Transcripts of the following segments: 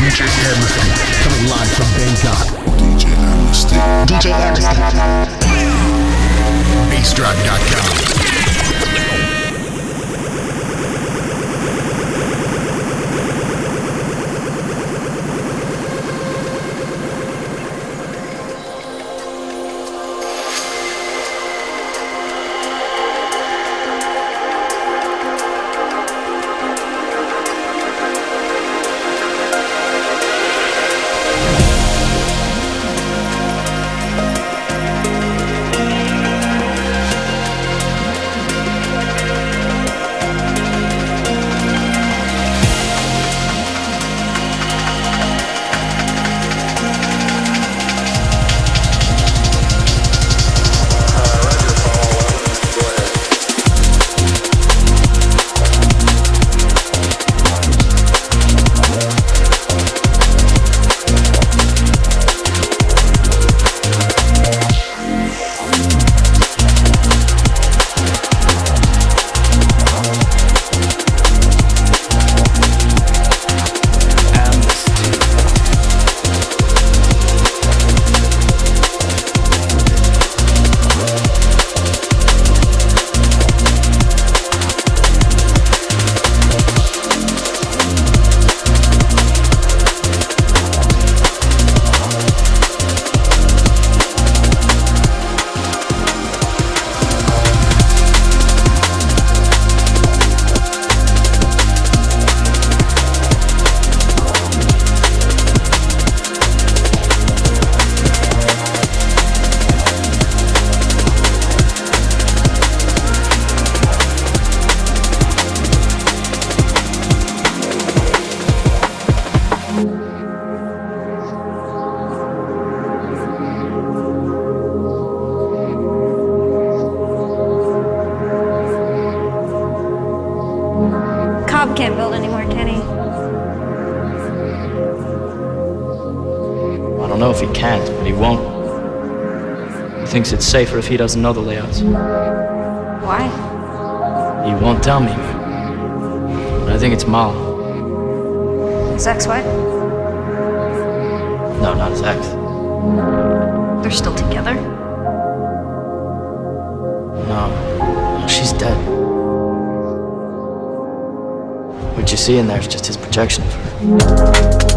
DJ Amnesty, coming live from Bangkok. DJ Amnesty. DJ Amnesty. BassDrive.com. thinks it's safer if he doesn't know the layouts. Why? He won't tell me. But I think it's Mal. His ex-wife? No, not his ex. They're still together? No, she's dead. What you see in there is just his projection of her.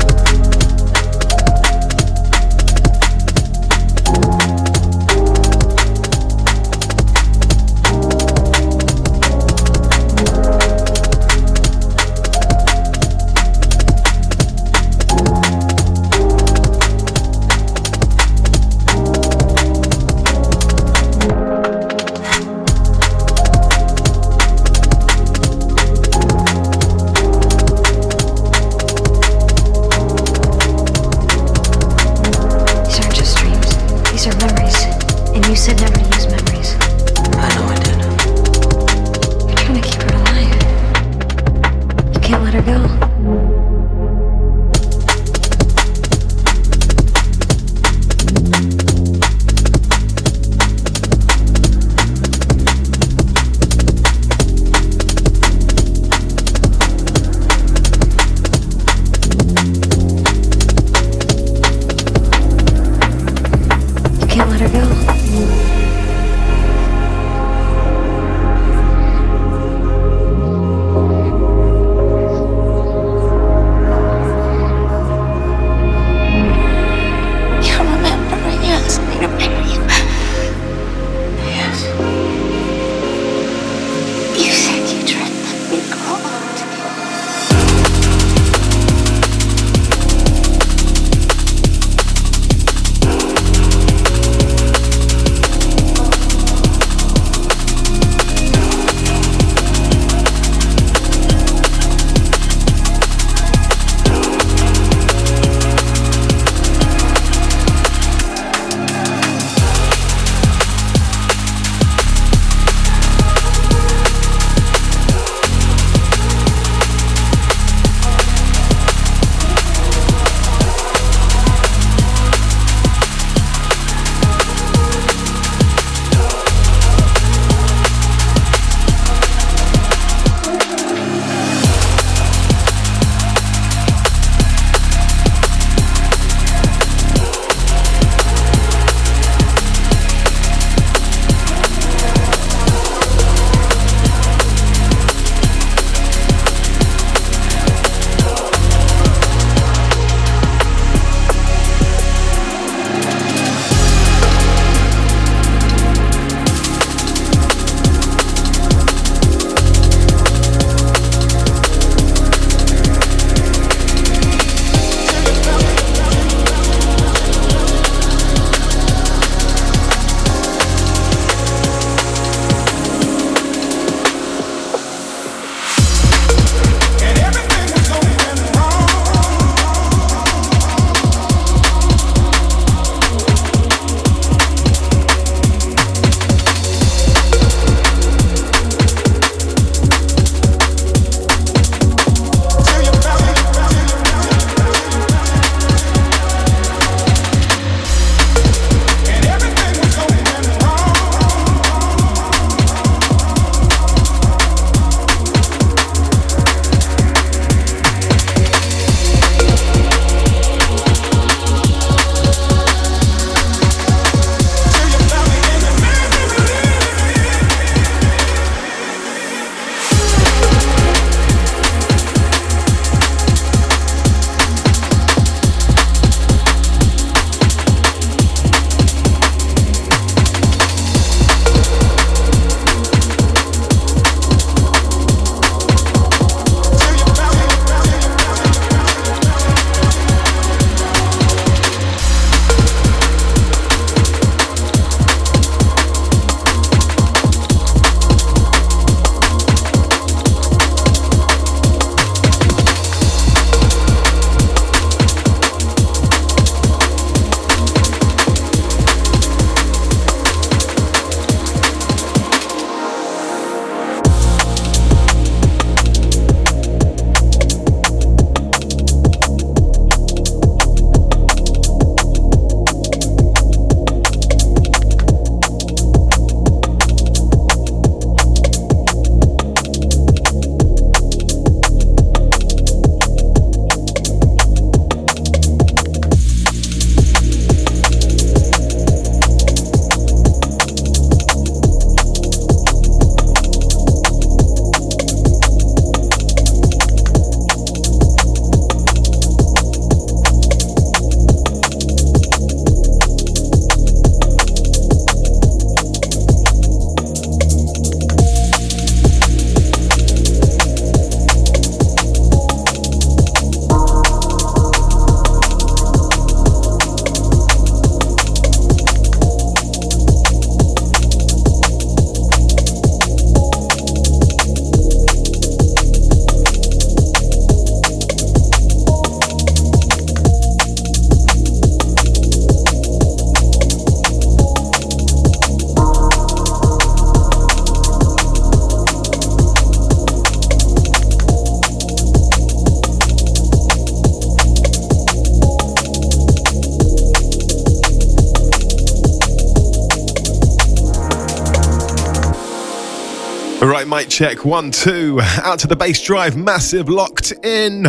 Check one, two. Out to the bass drive, massive, locked in.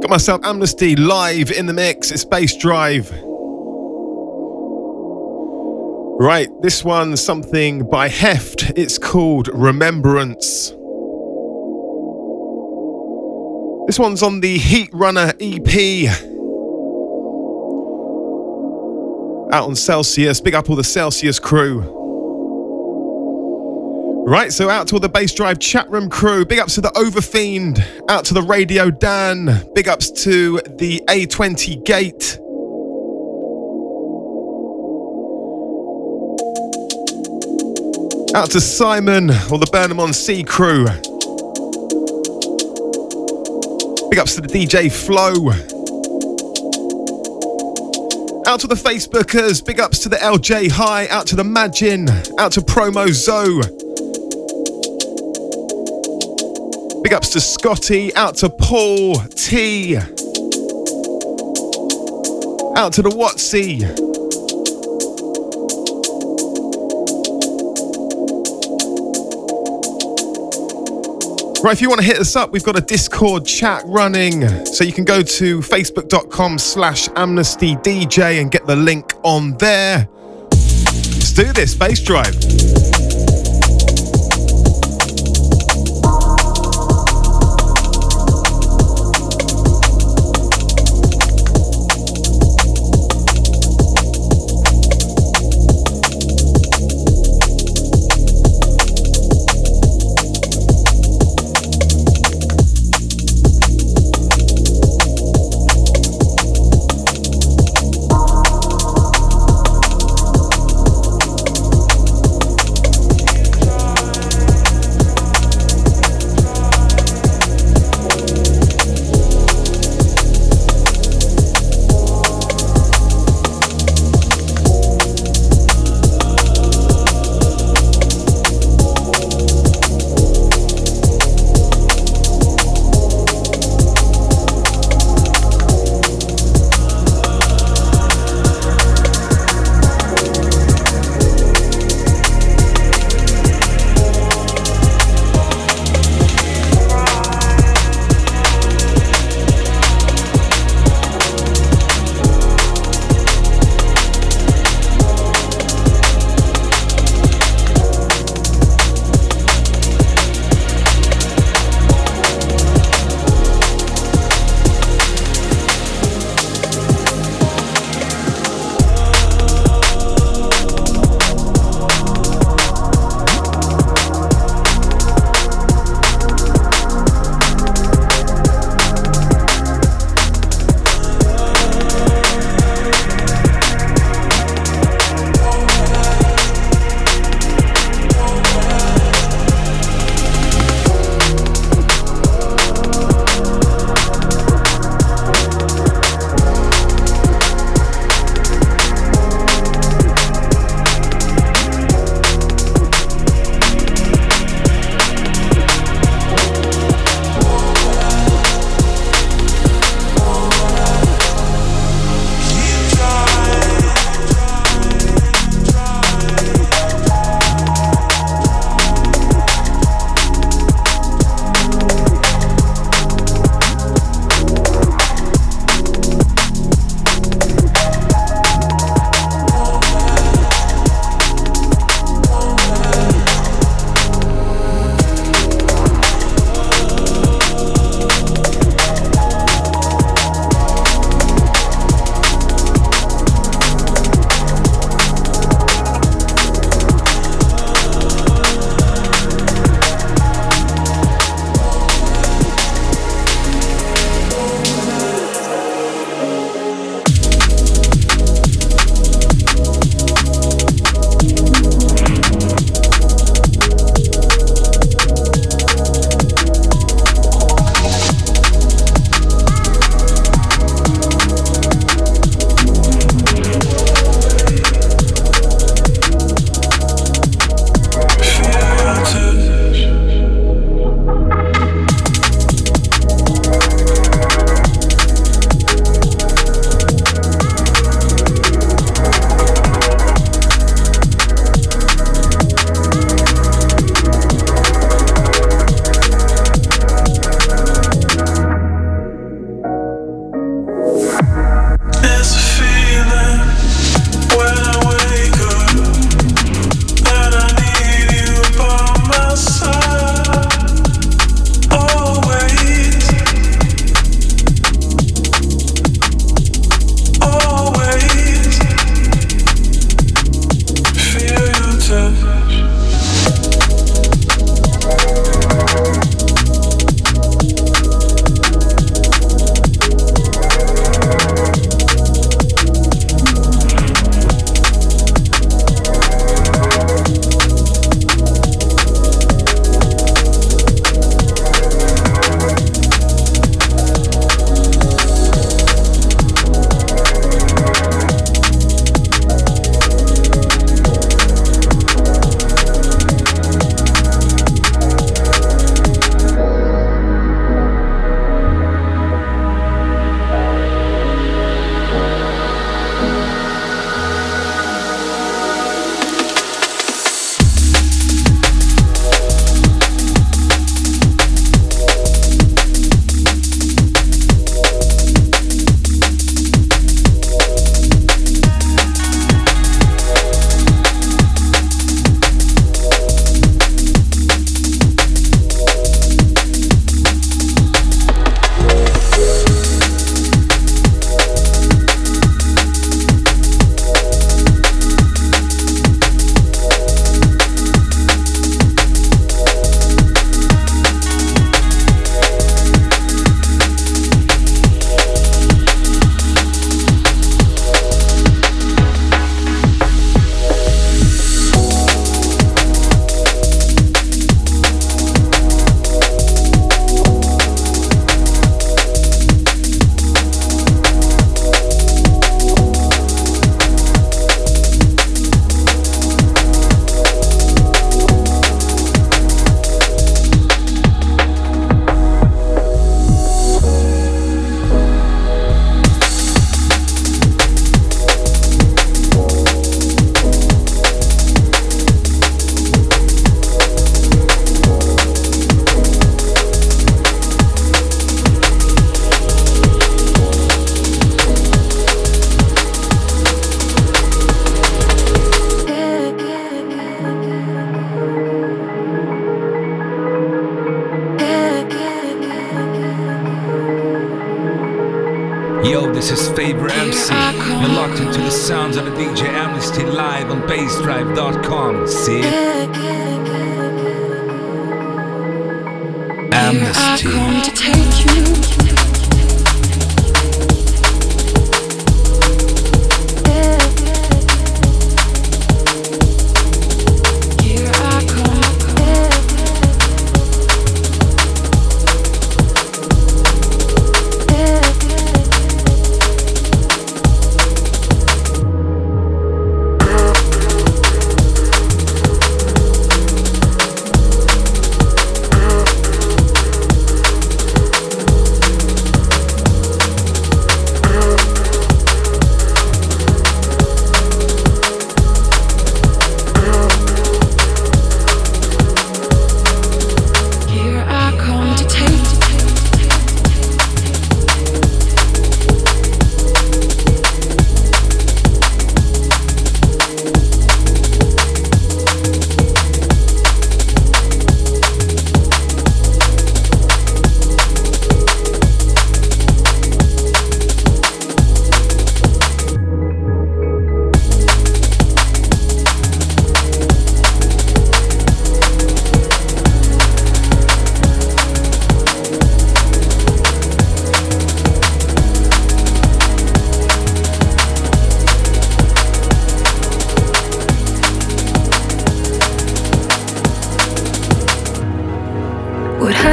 Got myself Amnesty live in the mix. It's bass drive. Right, this one's something by Heft. It's called Remembrance. This one's on the Heat Runner EP. Out on Celsius. Big up all the Celsius crew. Right, so out to all the Bass Drive chat room crew. Big ups to the Overfiend. Out to the Radio Dan. Big ups to the A20 Gate. Out to Simon or the Burnham on Sea crew. Big ups to the DJ Flow. Out to the Facebookers, big ups to the LJ High, out to the Magin, out to Promo Zoe. Big ups to Scotty, out to Paul T. Out to the Watsy. Right, if you want to hit us up, we've got a Discord chat running. So you can go to facebook.com slash amnesty DJ and get the link on there. Let's do this, Bass Drive.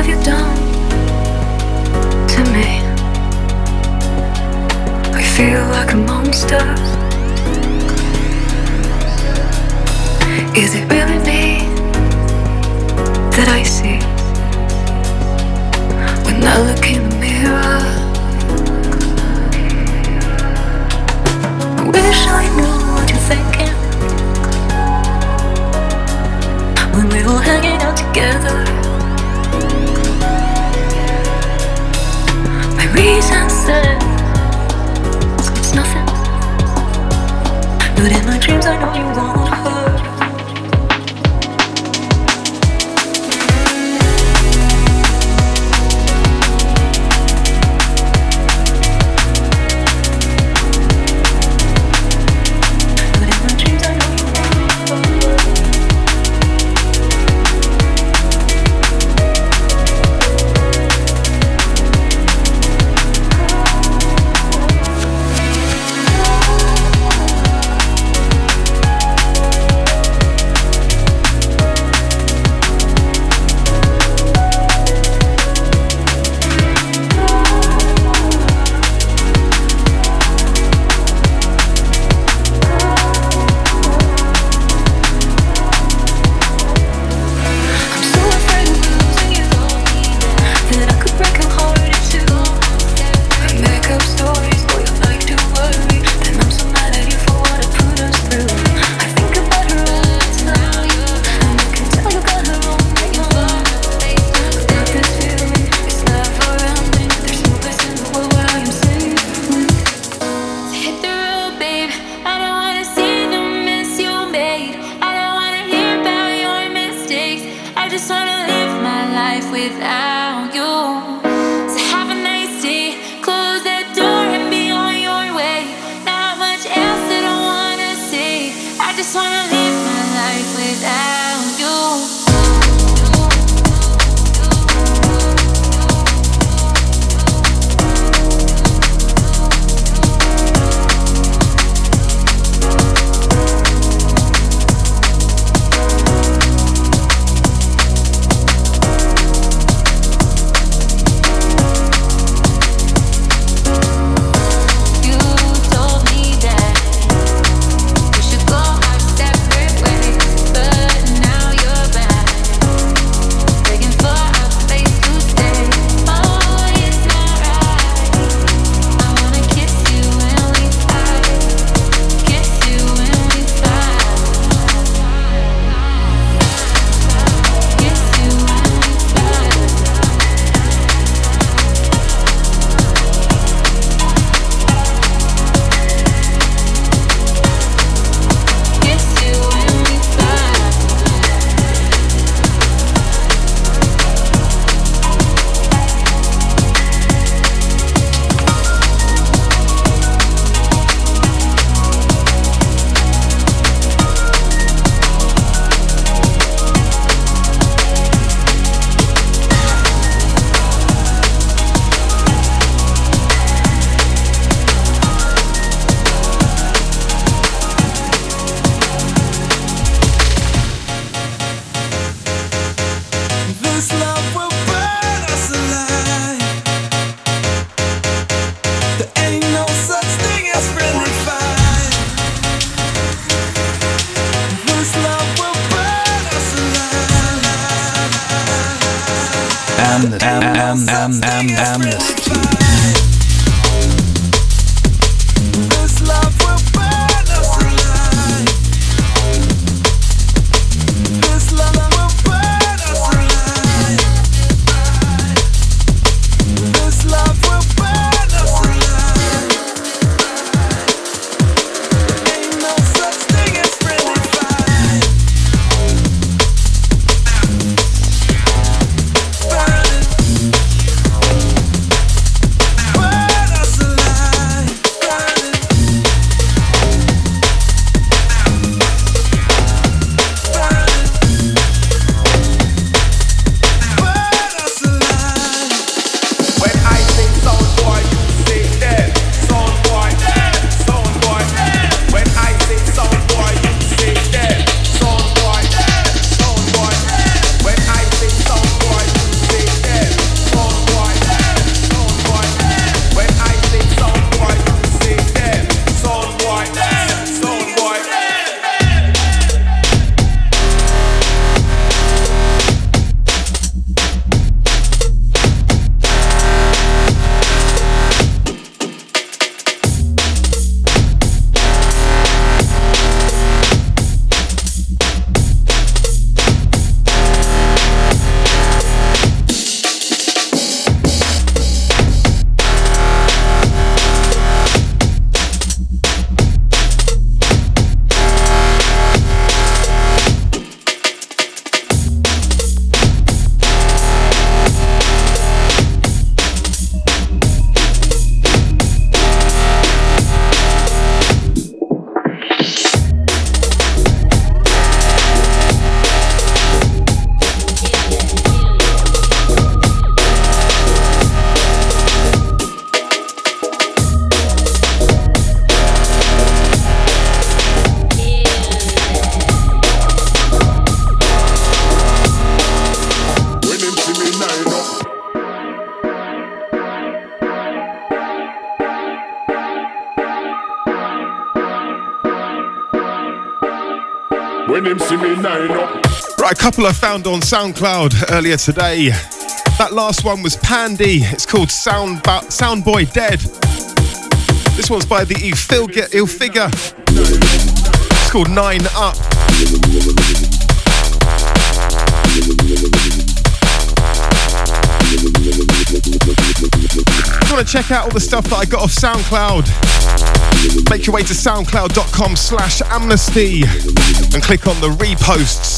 Have you done um, um. couple I found on SoundCloud earlier today. That last one was Pandi. It's called Sound ba- Soundboi Dead. This one's by the illfigure. illfigure. It's called Nine Up. If you want to check out all the stuff that I got off SoundCloud, make your way to soundcloud.com slash amnesty and click on the reposts.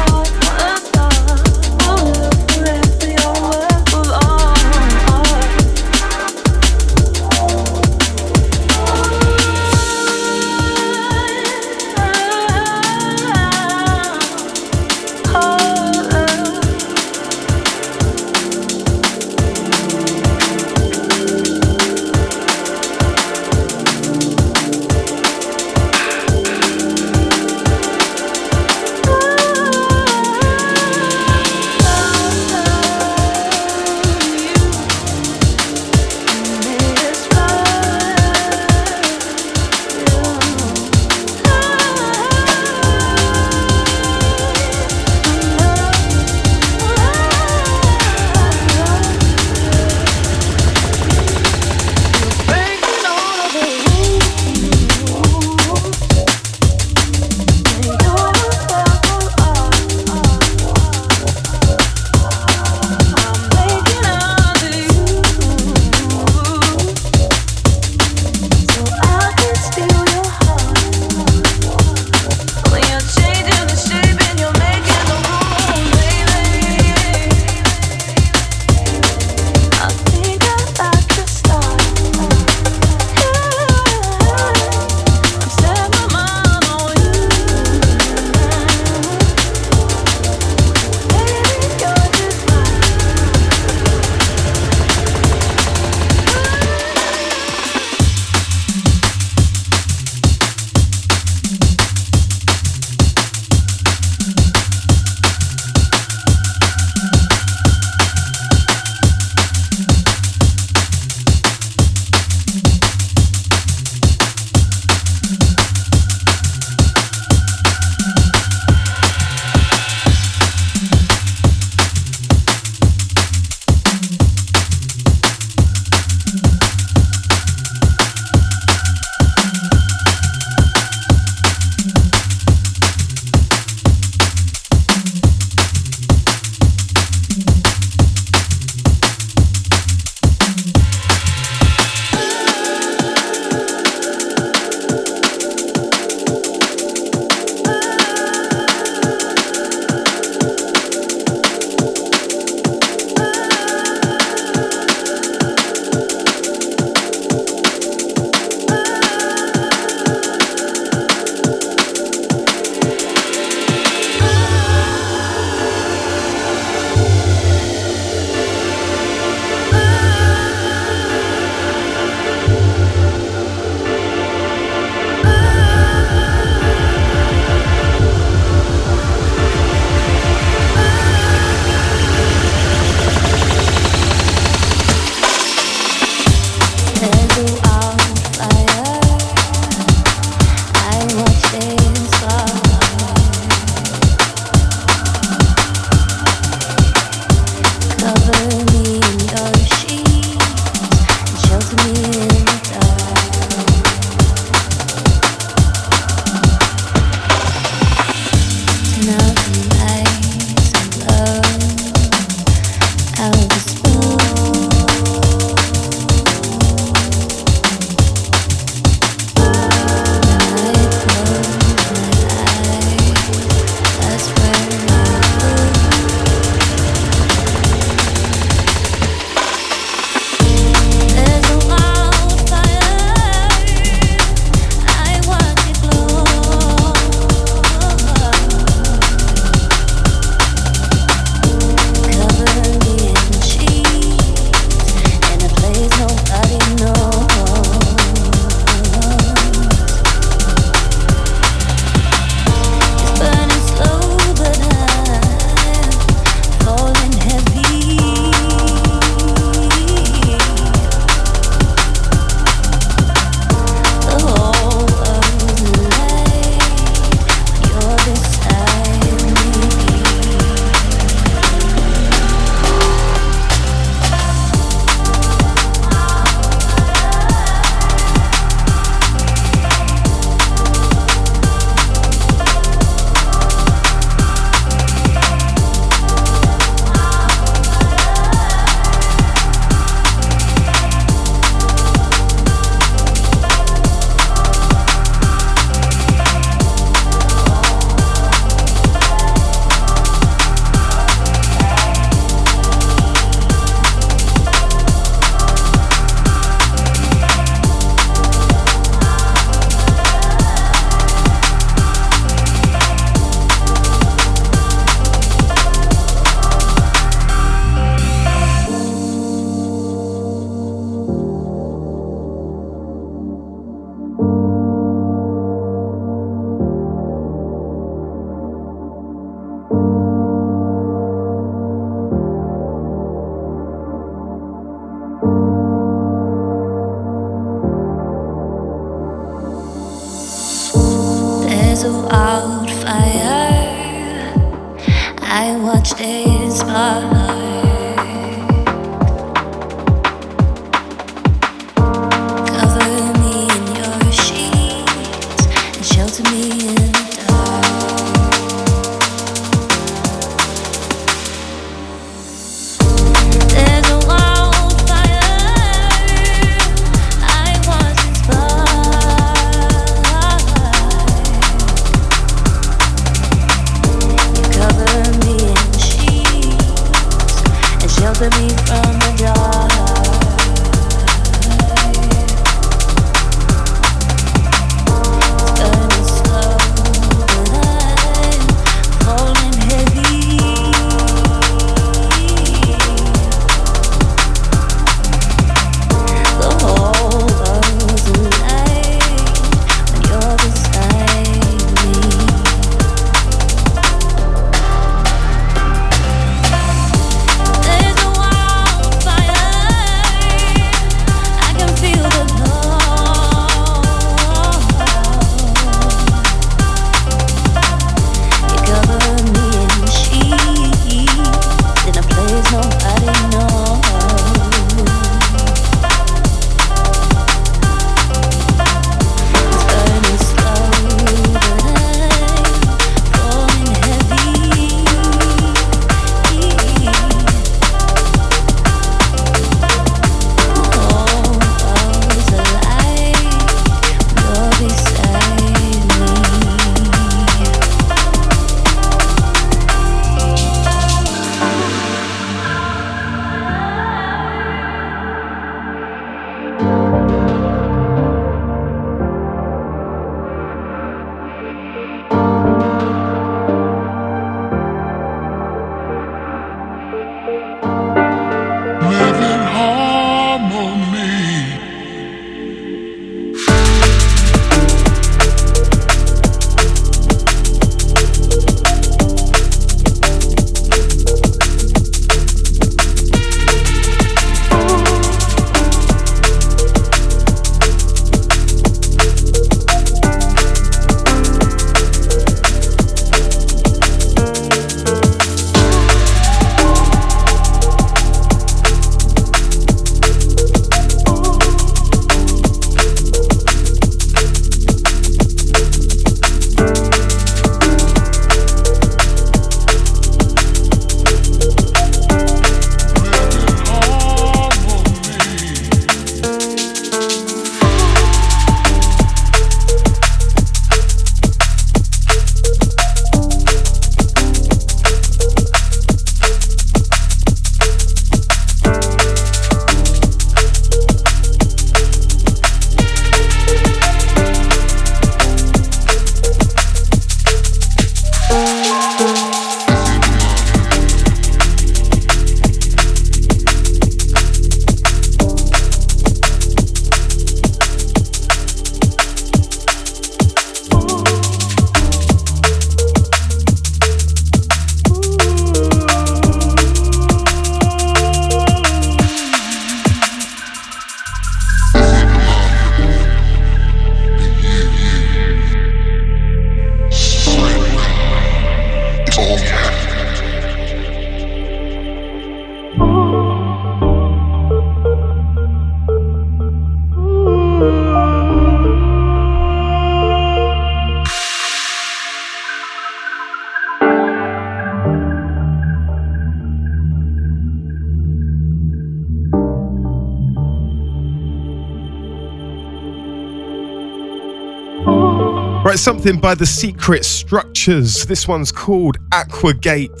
Something by the Secret Structures. This one's called Aquagate.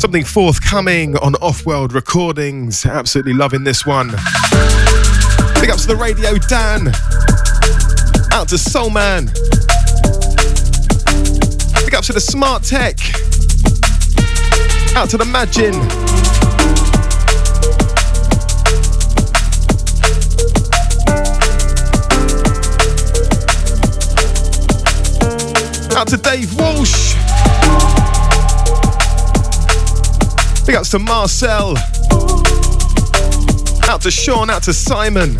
Something forthcoming on Off World Recordings. Absolutely loving this one. Big up to the Radio Dan. Out to Soul Man. Big up to the Smart Tech. Out to the Magin. to Dave Walsh. Big ups to Marcel. Out to Sean, out to Simon.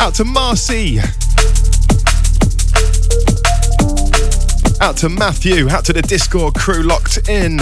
Out to Marcy. Out to Matthew. Out to the Discord crew locked in.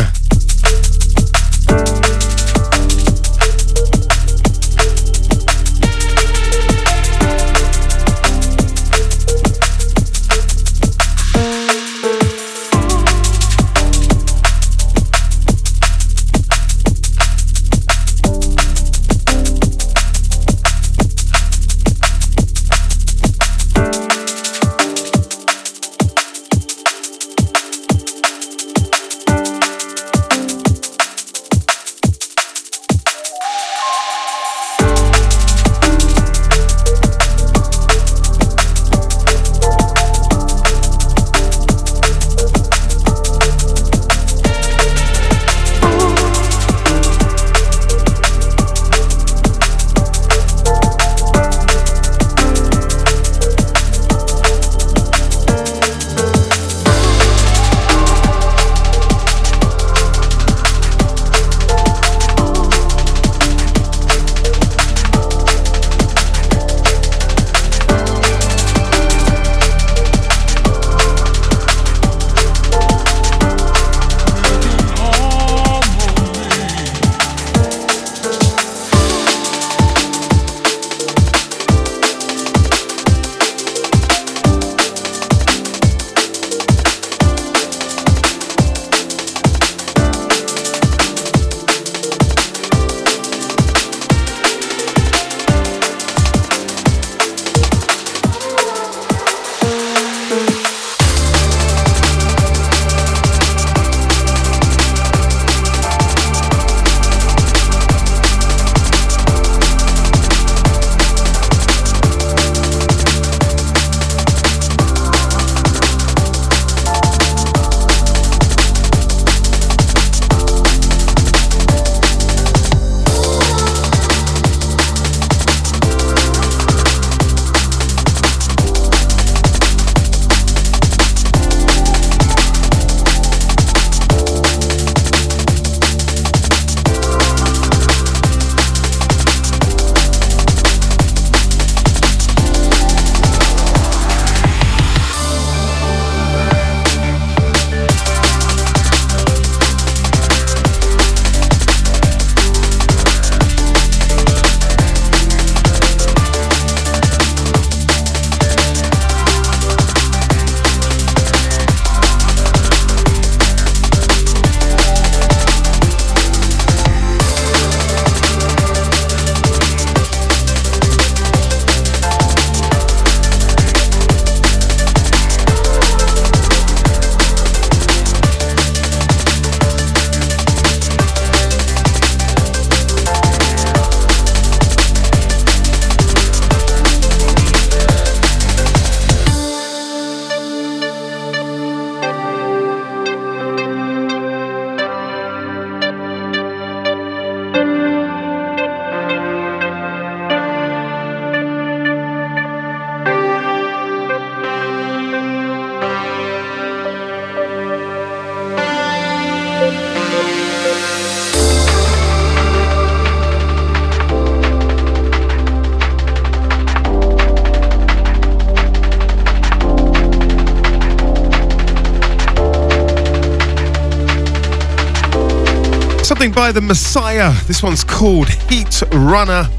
By the Messiah. This one's called Heat Runner.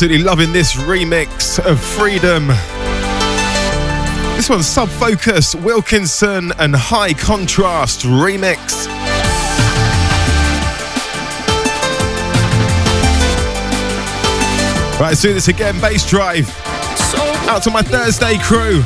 Absolutely loving this remix of Freedom. This one's Sub Focus, Wilkinson, and High Contrast remix. Right, let's do this again. Bassdrive. Out to my Thursday crew.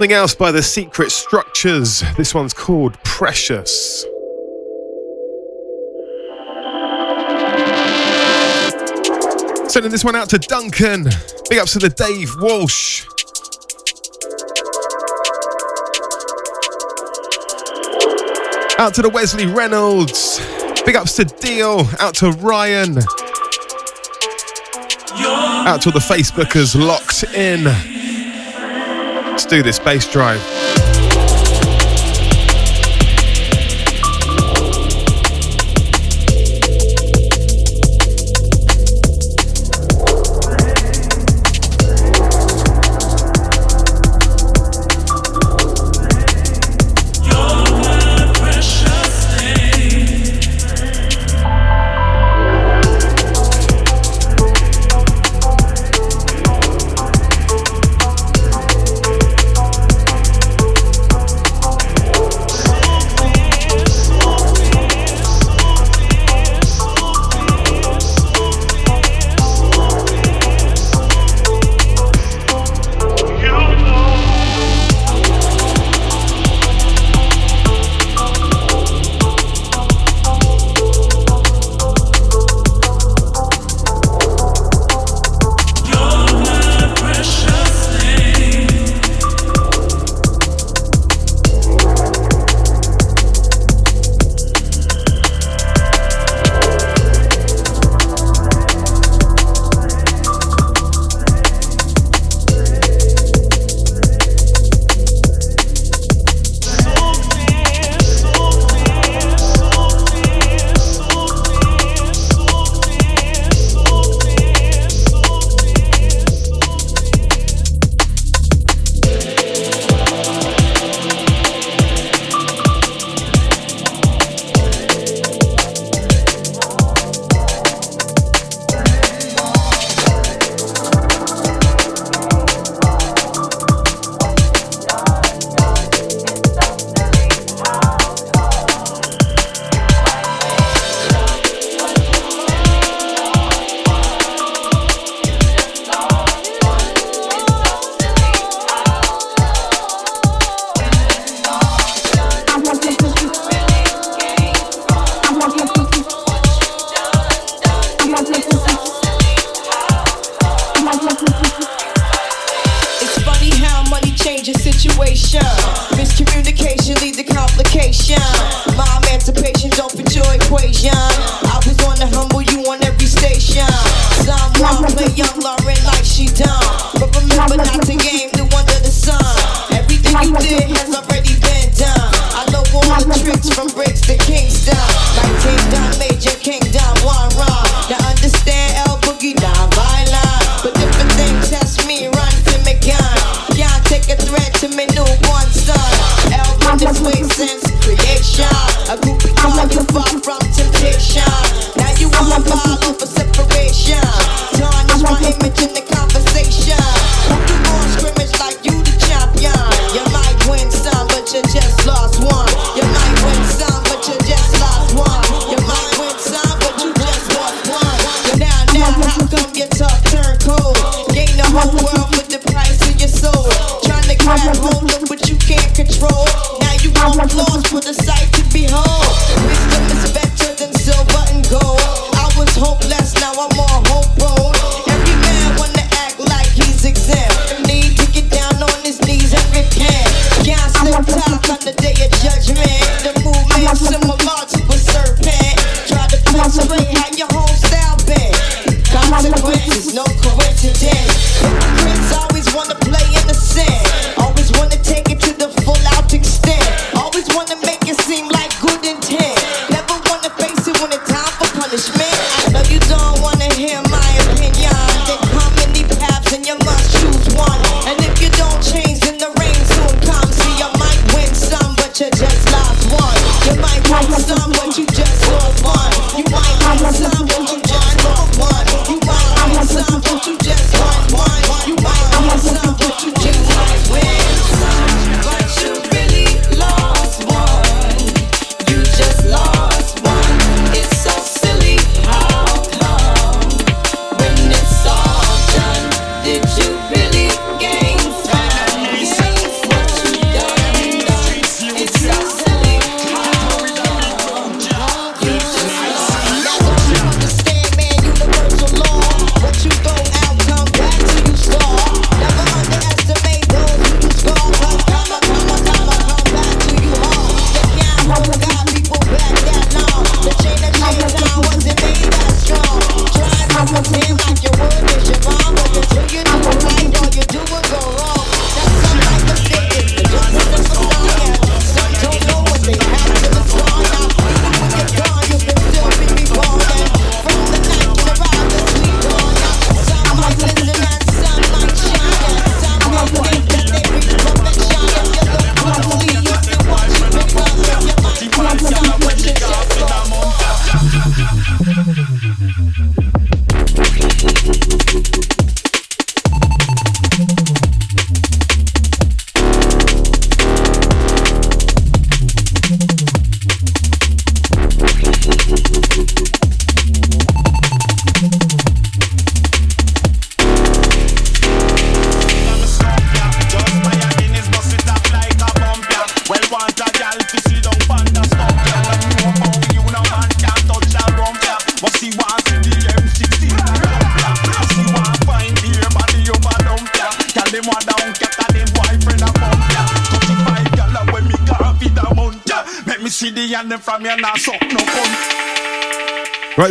something else by The Secret Structures. This one's called Precious. Sending this one out to Duncan. Big ups to the Dave Walsh. Out to the Wesley Reynolds. Big ups to Deal. Out to Ryan. Out to all the Facebookers locked in do this Bassdrive.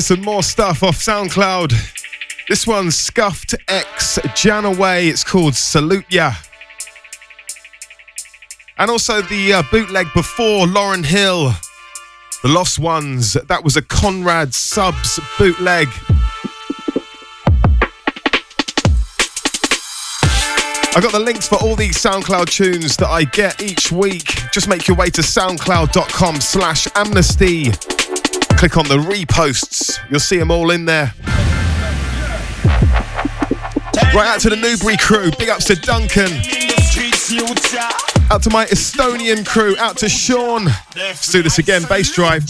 Some more stuff off SoundCloud. This one's Scuffed X Janaway. It's called Salute Ya. And also the uh, bootleg before Lauryn Hill, The Lost Ones. That was a Conrad Subs bootleg. I got the links for all these SoundCloud tunes that I get each week. Just make your way to soundcloud.com slash amnesty. Click on the reposts. You'll see them all in there. Right out to the Newbury crew. Big ups to Duncan. Out to my Estonian crew. Out to Sean. Let's do this again. Bassdrive.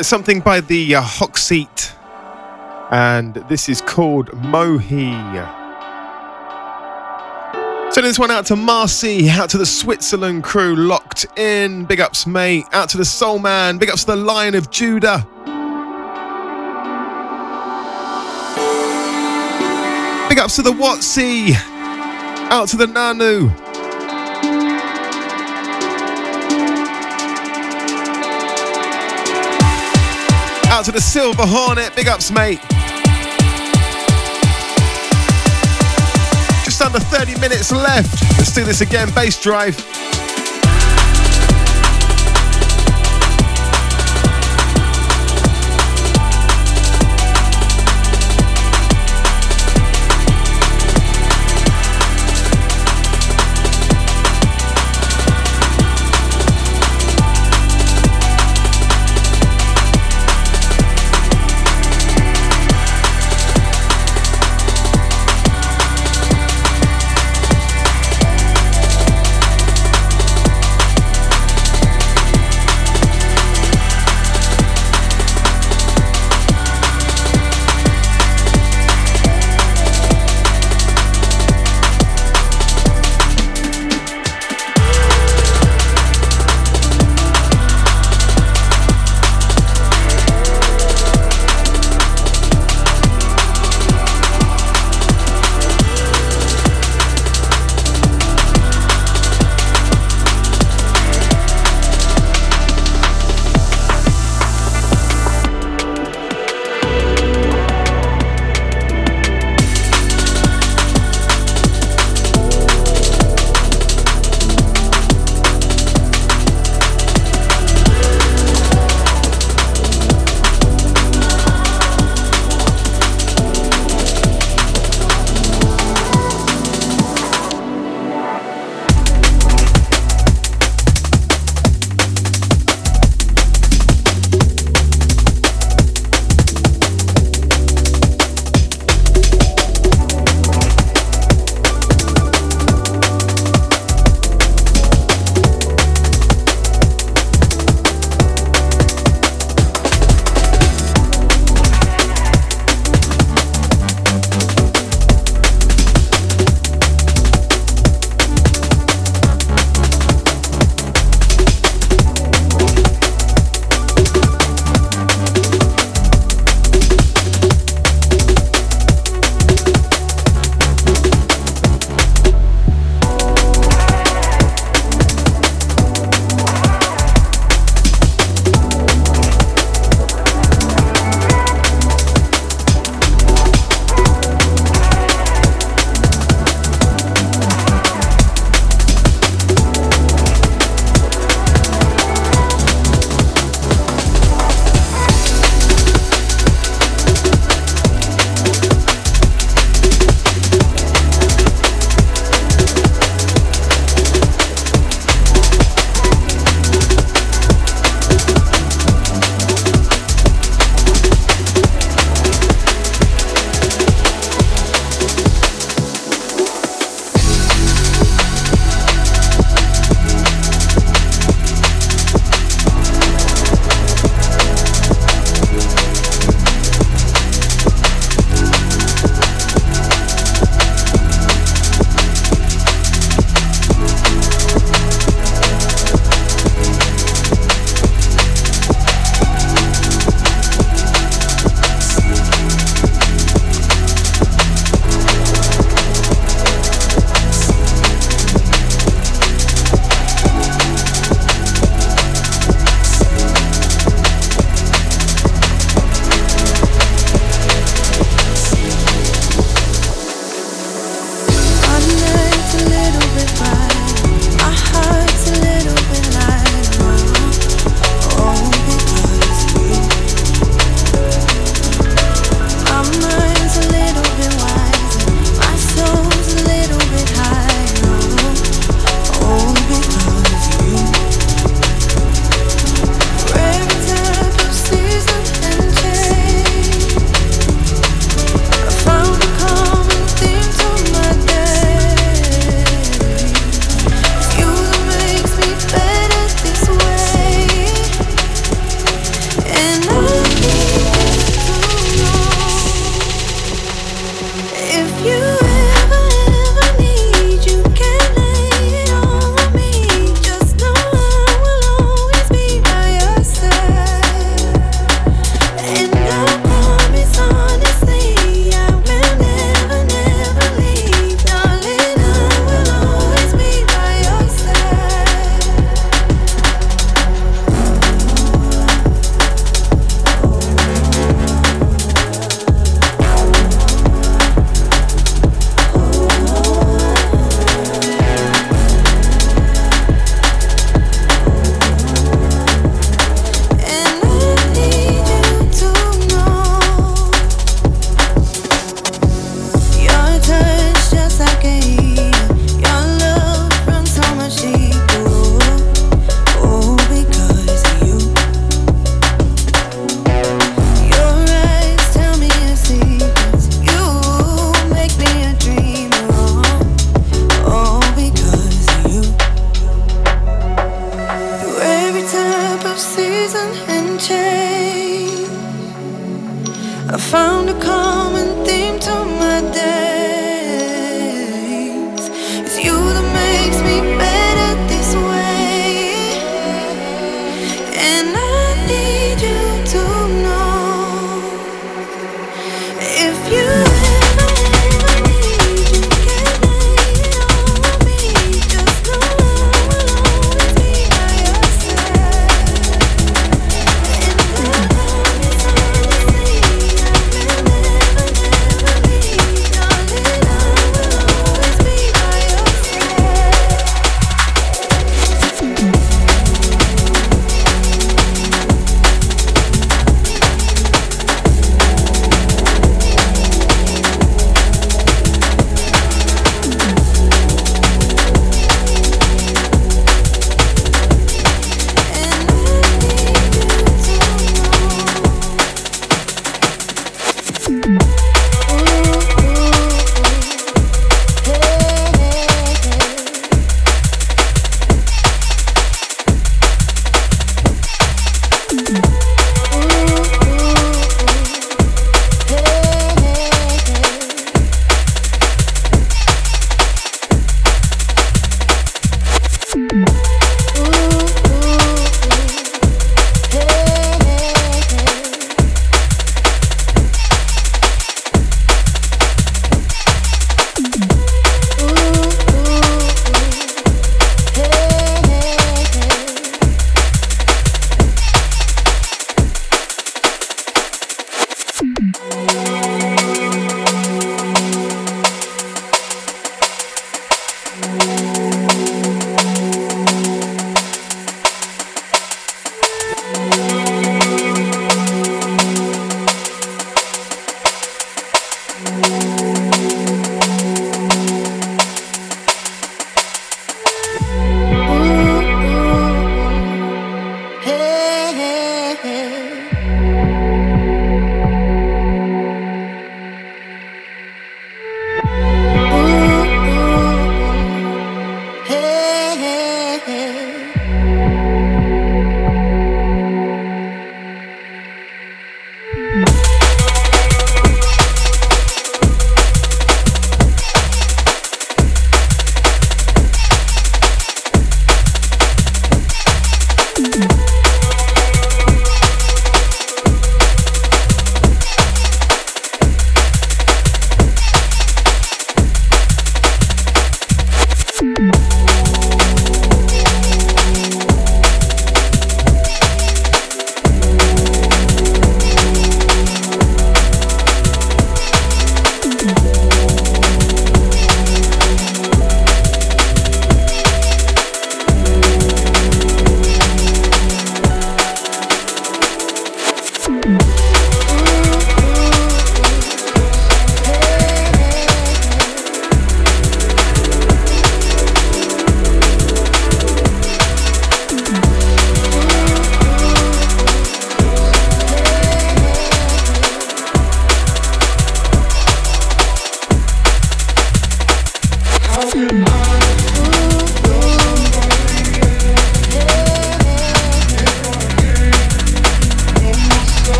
Right, something by the uh, Hocseat, and this is called Mohi. Sending this one out to Marcy, out to the Switzerland crew, locked in. Big ups, mate. Out to the Soul Man. Big ups to the Lion of Judah. Big ups to the Watsy. Out to the Nanu. Out to the Silver Hornet. Big ups, mate. Just under 30 minutes left. Let's do this again. Bassdrive.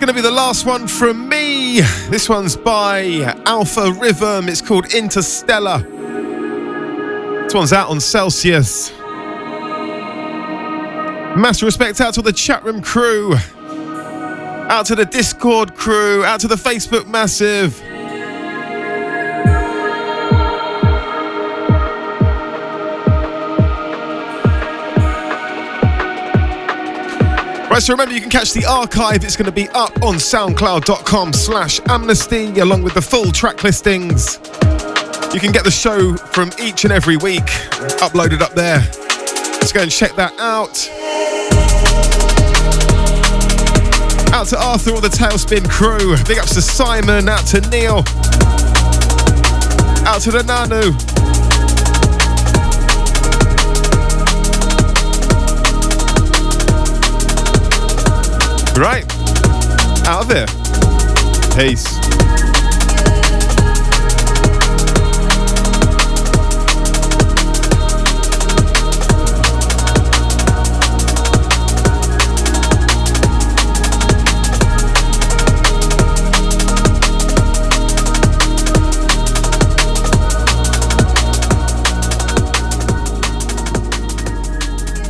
Going to be the last one from me. This one's by Alpha Rhythm. It's called Interstellar. This one's out on Celsius. Massive respect out to the chat room crew, out to the Discord crew, out to the Facebook massive. So remember you can catch the archive. It's going to be up on soundcloud.com slash amnesty along with the full track listings. You can get the show from each and every week uploaded up there. Let's go and check that out. Out to Arthur or the Tailspin crew. Big ups to Simon. Out to Neil. Out to the Nanu. Right. Out of here. Peace.